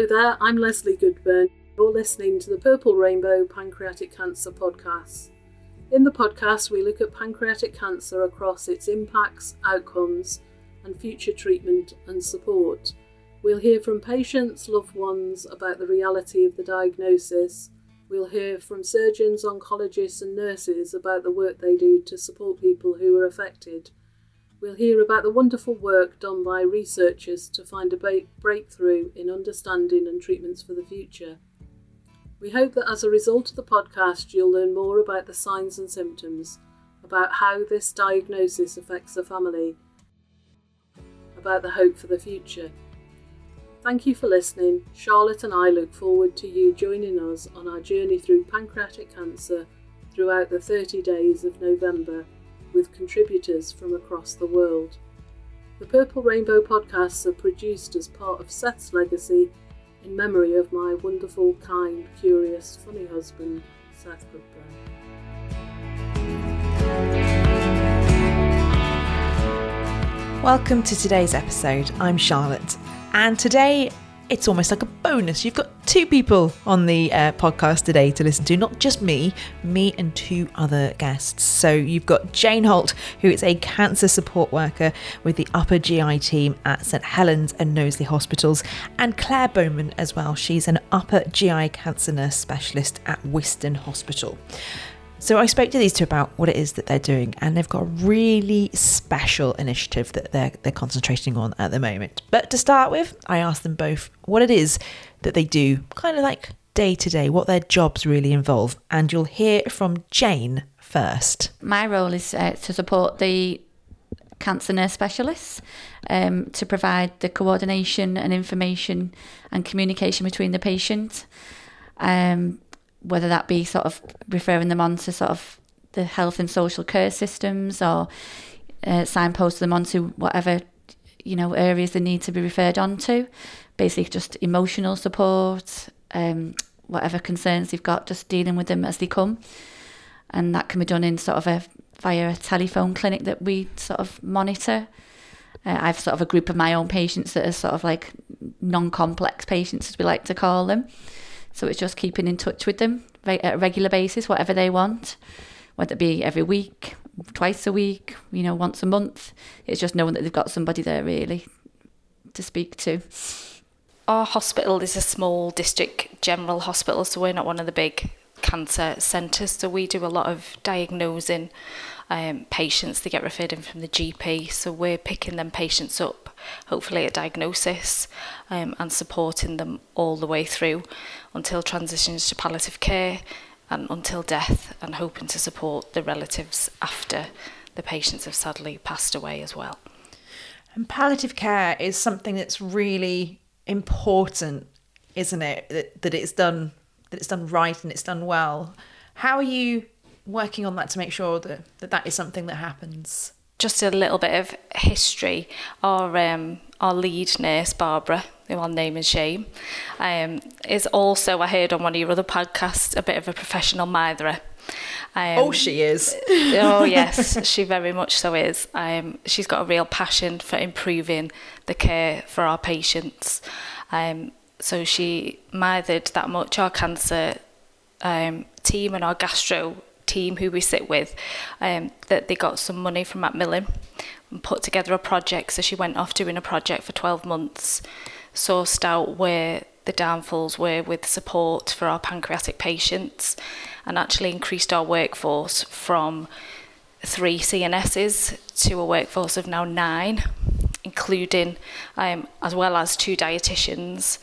Hello there, I'm Lesley Goodburn. You're listening to the Purple Rainbow Pancreatic Cancer Podcast. In the podcast, we look at pancreatic cancer across its impacts, outcomes, and future treatment and support. We'll hear from patients, loved ones about the reality of the diagnosis. We'll hear from surgeons, oncologists, and nurses about the work they do to support people who are affected. We'll hear about the wonderful work done by researchers to find a breakthrough in understanding and treatments for the future. We hope that as a result of the podcast, you'll learn more about the signs and symptoms, about how this diagnosis affects the family, about the hope for the future. Thank you for listening. Charlotte and I look forward to you joining us on our journey through pancreatic cancer throughout the 30 days of November with contributors from across the world. The Purple Rainbow podcasts are produced as part of Seth's legacy in memory of my wonderful, kind, curious, funny husband, Seth Goodburn. Welcome to today's episode. I'm Charlotte, and today it's almost like a bonus. You've got two people on the uh, podcast today to listen to, not just me, me and two other guests. So you've got Jane Holt, who is a cancer support worker with the upper GI team at St Helens and Knowsley Hospitals, and Claire Bowman as well. She's an upper GI cancer nurse specialist at Whiston Hospital. So I spoke to these two about what it is that they're doing, and they've got a really special initiative that they're they're concentrating on at the moment. But to start with, I asked them both what it is that they do, kind of like day to day, what their jobs really involve, and you'll hear from Jane first. My role is uh, to support the cancer nurse specialists um, to provide the coordination and information and communication between the patient. Um, whether that be sort of referring them on to sort of the health and social care systems or uh, signpost them onto whatever you know areas they need to be referred on to. Basically just emotional support um, whatever concerns they've got just dealing with them as they come. And that can be done in sort of a via a telephone clinic that we sort of monitor. Uh, I've sort of a group of my own patients that are sort of like non-complex patients as we like to call them so it's just keeping in touch with them at a regular basis, whatever they want, whether it be every week, twice a week, you know, once a month. It's just knowing that they've got somebody there really to speak to. Our hospital is a small district general hospital, so we're not one of the big cancer centres. So we do a lot of diagnosing um, patients. They get referred in from the GP, so we're picking them patients up hopefully a diagnosis um, and supporting them all the way through until transitions to palliative care and until death and hoping to support the relatives after the patients have sadly passed away as well. And palliative care is something that's really important, isn't it? That, that it's done that it's done right and it's done well. How are you working on that to make sure that that, that is something that happens? Just a little bit of history. Our um, our lead nurse Barbara, who I'll name and shame, um, is also I heard on one of your other podcasts a bit of a professional mitherer. Um, oh, she is. oh yes, she very much so is. Um, she's got a real passion for improving the care for our patients. Um, so she mithered that much our cancer um, team and our gastro team who we sit with um, that they got some money from Macmillan and put together a project. So she went off doing a project for 12 months, sourced out where the downfalls were with support for our pancreatic patients, and actually increased our workforce from three CNSs to a workforce of now nine, including um, as well as two dietitians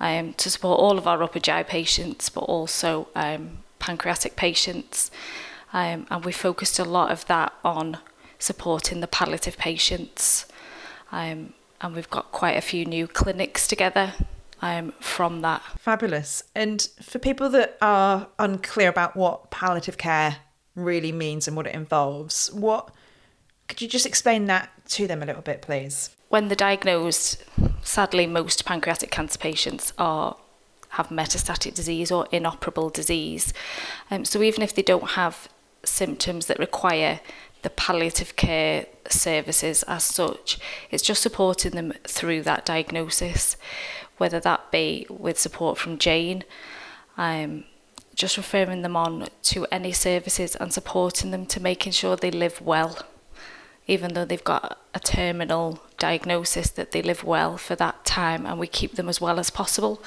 um, to support all of our upper GI patients, but also um, pancreatic patients. Um, and we focused a lot of that on supporting the palliative patients. Um, and we've got quite a few new clinics together um, from that. Fabulous. And for people that are unclear about what palliative care really means and what it involves, what could you just explain that to them a little bit, please? When they're diagnosed, sadly, most pancreatic cancer patients are have metastatic disease or inoperable disease. Um, so even if they don't have symptoms that require the palliative care services as such, it's just supporting them through that diagnosis. whether that be with support from Jane, um, just referring them on to any services and supporting them to making sure they live well, even though they've got a terminal diagnosis, that they live well for that time and we keep them as well as possible.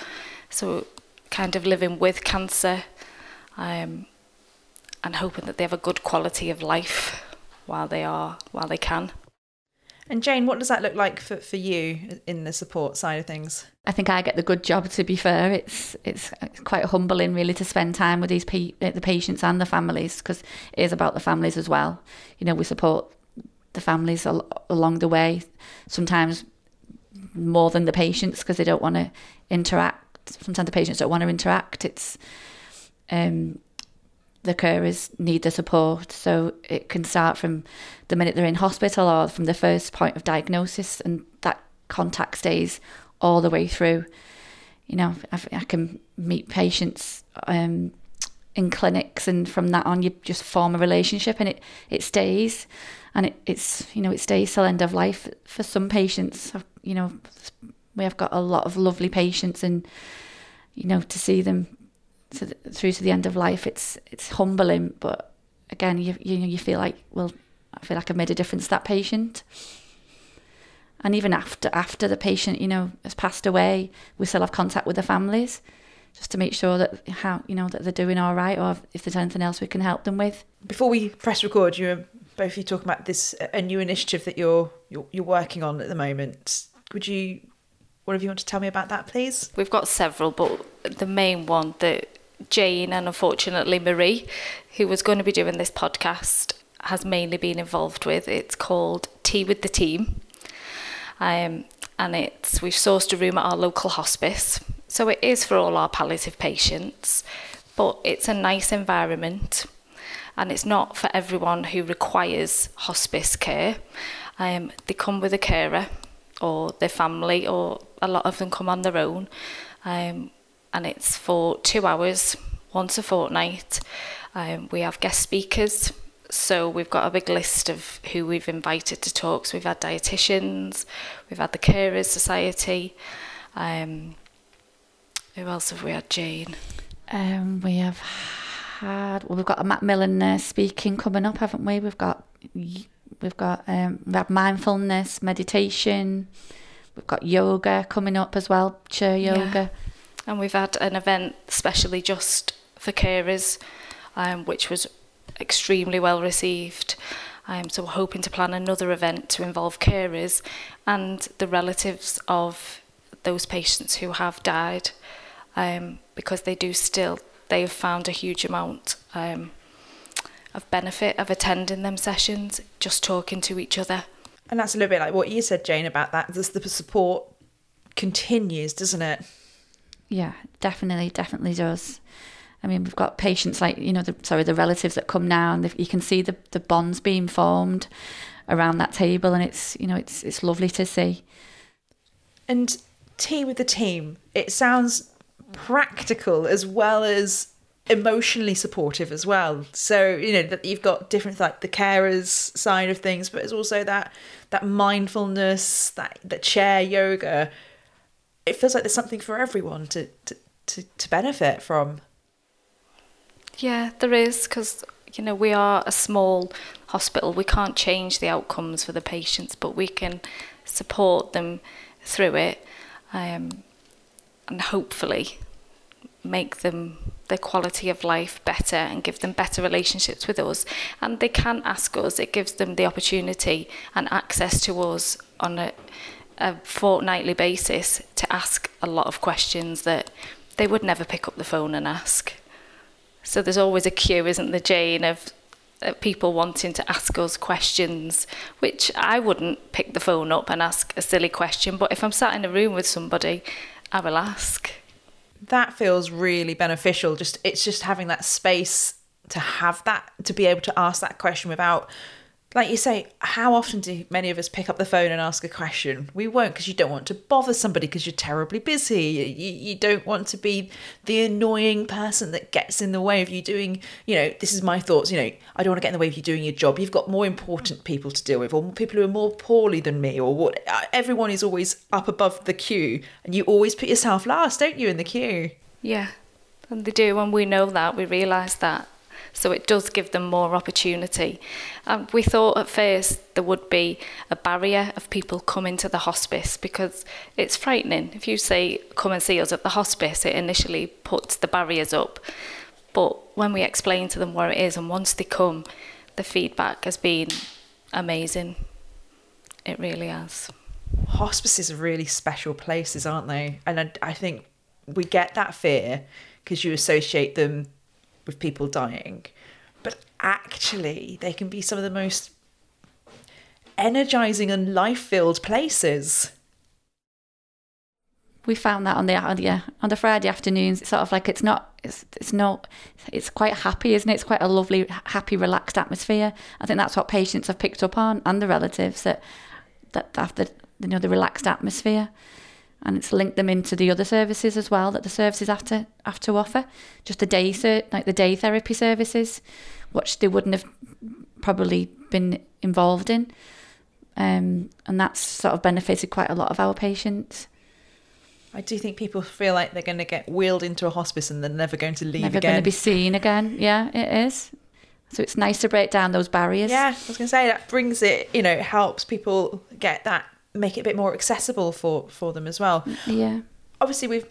So, kind of living with cancer um, and hoping that they have a good quality of life while they are while they can. And Jane, what does that look like for, for you in the support side of things? I think I get the good job. To be fair, it's it's quite humbling, really, to spend time with these pa- the patients and the families because it is about the families as well. You know, we support the families al- along the way. Sometimes more than the patients because they don't want to interact. Sometimes the patients don't want to interact. It's um, the carers need the support. So it can start from the minute they're in hospital or from the first point of diagnosis, and that contact stays all the way through. You know, I, I can meet patients um, in clinics, and from that on, you just form a relationship, and it it stays, and it, it's you know it stays till end of life for some patients. You know, we have got a lot of lovely patients, and you know to see them to the, through to the end of life, it's it's humbling, but again, you you know you feel like well, I feel like I've made a difference to that patient. And even after after the patient, you know, has passed away, we still have contact with the families, just to make sure that how you know that they're doing all right, or if there's anything else we can help them with. Before we press record, you were both of you talking about this a new initiative that you're you're, you're working on at the moment. Would you, of you, want to tell me about that, please? We've got several, but the main one that Jane and unfortunately Marie, who was going to be doing this podcast, has mainly been involved with. It's called Tea with the Team. Um, and it's we've sourced a room at our local hospice. So it is for all our palliative patients, but it's a nice environment and it's not for everyone who requires hospice care. Um, they come with a carer or their family, or a lot of them come on their own. Um, and it's for two hours, once a fortnight. Um, we have guest speakers, so we've got a big list of who we've invited to talks. We've had dietitians, we've had the Carers Society. Um, who else have we had, Jane? Um, we have had well, we've got a Macmillan uh, speaking coming up, haven't we? We've got we've got um, we have mindfulness, meditation. We've got yoga coming up as well, chair yoga. Yeah. And we've had an event specially just for carers, um, which was extremely well received. Um, so we're hoping to plan another event to involve carers and the relatives of those patients who have died, um, because they do still they have found a huge amount um, of benefit of attending them sessions, just talking to each other. And that's a little bit like what you said, Jane, about that. This, the support continues, doesn't it? Yeah, definitely, definitely does. I mean, we've got patients like you know, the, sorry, the relatives that come now, and you can see the the bonds being formed around that table, and it's you know, it's it's lovely to see. And tea with the team, it sounds practical as well as emotionally supportive as well. So you know that you've got different like the carers side of things, but it's also that that mindfulness, that that chair yoga. It feels like there's something for everyone to to to, to benefit from. Yeah, there is because you know we are a small hospital. We can't change the outcomes for the patients, but we can support them through it, um, and hopefully make them their quality of life better and give them better relationships with us. And they can ask us. It gives them the opportunity and access to us on a, a fortnightly basis to ask a lot of questions that they would never pick up the phone and ask. So there's always a queue, isn't there, Jane, of people wanting to ask us questions, which I wouldn't pick the phone up and ask a silly question, but if I'm sat in a room with somebody, I will ask. That feels really beneficial. Just it's just having that space to have that to be able to ask that question without like you say, how often do many of us pick up the phone and ask a question? We won't because you don't want to bother somebody because you're terribly busy. You, you don't want to be the annoying person that gets in the way of you doing, you know, this is my thoughts, you know, I don't want to get in the way of you doing your job. You've got more important people to deal with, or people who are more poorly than me, or what. Uh, everyone is always up above the queue, and you always put yourself last, don't you, in the queue? Yeah, and they do, and we know that, we realise that so it does give them more opportunity. Um, we thought at first there would be a barrier of people coming to the hospice because it's frightening. If you say, come and see us at the hospice, it initially puts the barriers up. But when we explain to them where it is, and once they come, the feedback has been amazing. It really has. Hospices are really special places, aren't they? And I, I think we get that fear because you associate them with people dying. But actually, they can be some of the most energizing and life filled places. We found that on the the, on the Friday afternoons. It's sort of like it's not it's it's not it's quite happy, isn't it? It's quite a lovely, happy, relaxed atmosphere. I think that's what patients have picked up on, and the relatives that that after you know the relaxed atmosphere and it's linked them into the other services as well that the services have to have to offer. Just the day like the day therapy services, which they wouldn't have probably been involved in, um, and that's sort of benefited quite a lot of our patients. I do think people feel like they're going to get wheeled into a hospice and they're never going to leave never again. going to be seen again. Yeah, it is. So it's nice to break down those barriers. Yeah, I was going to say that brings it. You know, helps people get that make it a bit more accessible for for them as well. Yeah. Obviously, we've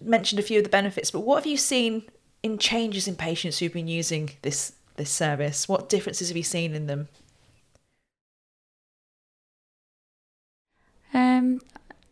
mentioned a few of the benefits, but what have you seen in changes in patients who've been using this this service? What differences have you seen in them? Um,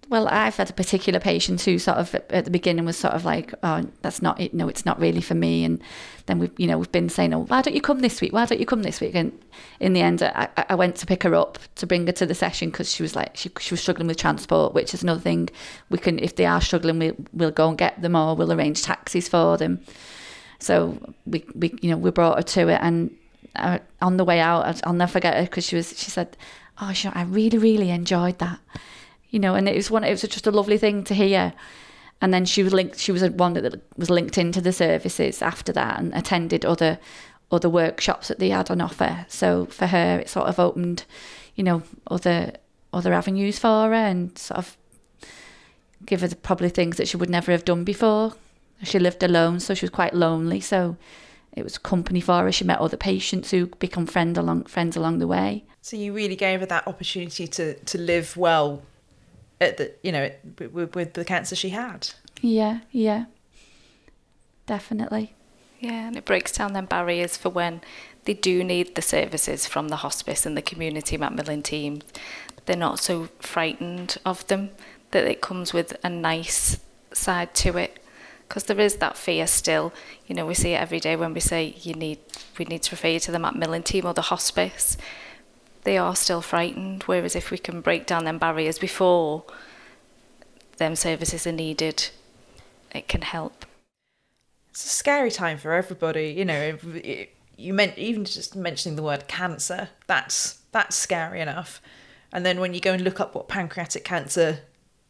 well, I've had a particular patient who sort of at the beginning was sort of like, oh, that's not it. No, it's not really for me. And then we've, you know, we've been saying, oh, why don't you come this week? Why don't you come this week? And in the end, I, I went to pick her up to bring her to the session because she was like, she, she was struggling with transport, which is another thing. We can, if they are struggling, we, we'll go and get them or we'll arrange taxis for them. So we, we you know, we brought her to it and uh, on the way out, I'll never forget her because she was, she said, oh, sure, I really, really enjoyed that you know, and it was one. It was just a lovely thing to hear. And then she was linked. She was one that was linked into the services after that, and attended other other workshops that they had on offer. So for her, it sort of opened, you know, other other avenues for her, and sort of give her probably things that she would never have done before. She lived alone, so she was quite lonely. So it was company for her. She met other patients who become friend along friends along the way. So you really gave her that opportunity to to live well at the you know with, with the cancer she had. Yeah, yeah, definitely. Yeah, and it breaks down them barriers for when they do need the services from the hospice and the community Macmillan team. They're not so frightened of them that it comes with a nice side to it because there is that fear still. You know, we see it every day when we say you need we need to refer you to the Macmillan team or the hospice they are still frightened. Whereas if we can break down them barriers before them services are needed, it can help. It's a scary time for everybody. You know, you meant even just mentioning the word cancer. That's that's scary enough. And then when you go and look up what pancreatic cancer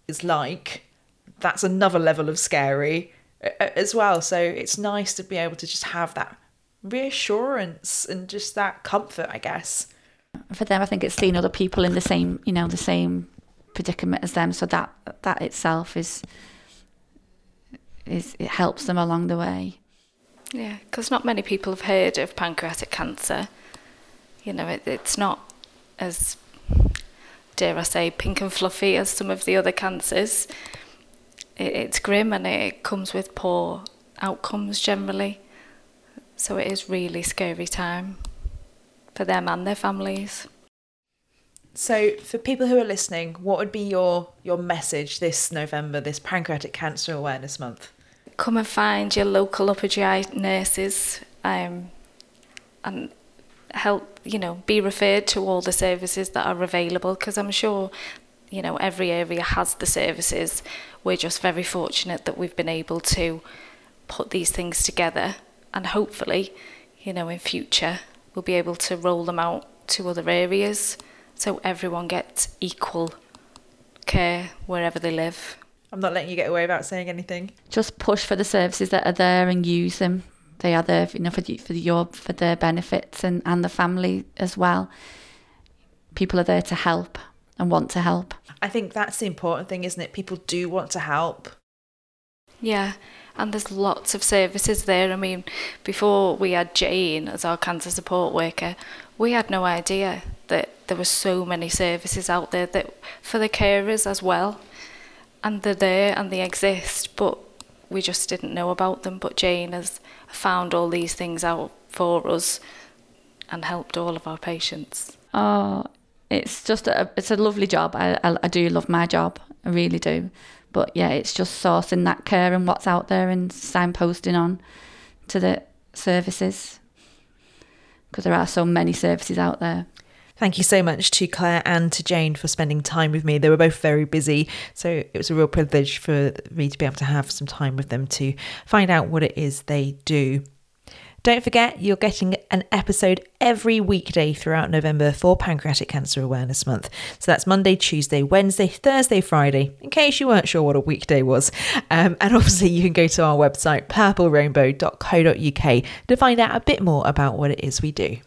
is like, that's another level of scary as well. So it's nice to be able to just have that reassurance and just that comfort, I guess for them, I think it's seeing other people in the same, you know, the same predicament as them. So that that itself is is it helps them along the way. Yeah, because not many people have heard of pancreatic cancer. You know, it, it's not as dare I say pink and fluffy as some of the other cancers. It, it's grim and it comes with poor outcomes generally. So it is really scary time for them and their families. So, for people who are listening, what would be your your message this November, this Pancreatic Cancer Awareness Month? Come and find your local upper GI nurses, um, and help you know be referred to all the services that are available because I'm sure you know every area has the services. We're just very fortunate that we've been able to put these things together, and hopefully, you know, in future we'll be able to roll them out to other areas so everyone gets equal care wherever they live. I'm not letting you get away without saying anything. Just push for the services that are there and use them. They are there, you know, for the, for your for their benefits and and the family as well. People are there to help and want to help. I think that's the important thing, isn't it? People do want to help. Yeah, and there's lots of services there. I mean, before we had Jane as our cancer support worker, we had no idea that there were so many services out there that for the carers as well. And they're there and they exist, but we just didn't know about them. But Jane has found all these things out for us and helped all of our patients. Oh, it's just a it's a lovely job. I, I I do love my job. I really do. But yeah, it's just sourcing that care and what's out there and signposting on to the services because there are so many services out there. Thank you so much to Claire and to Jane for spending time with me. They were both very busy, so it was a real privilege for me to be able to have some time with them to find out what it is they do. Don't forget, you're getting an episode every weekday throughout November for Pancreatic Cancer Awareness Month. So that's Monday, Tuesday, Wednesday, Thursday, Friday, in case you weren't sure what a weekday was. Um, and obviously, you can go to our website, purplerainbow.co.uk, to find out a bit more about what it is we do.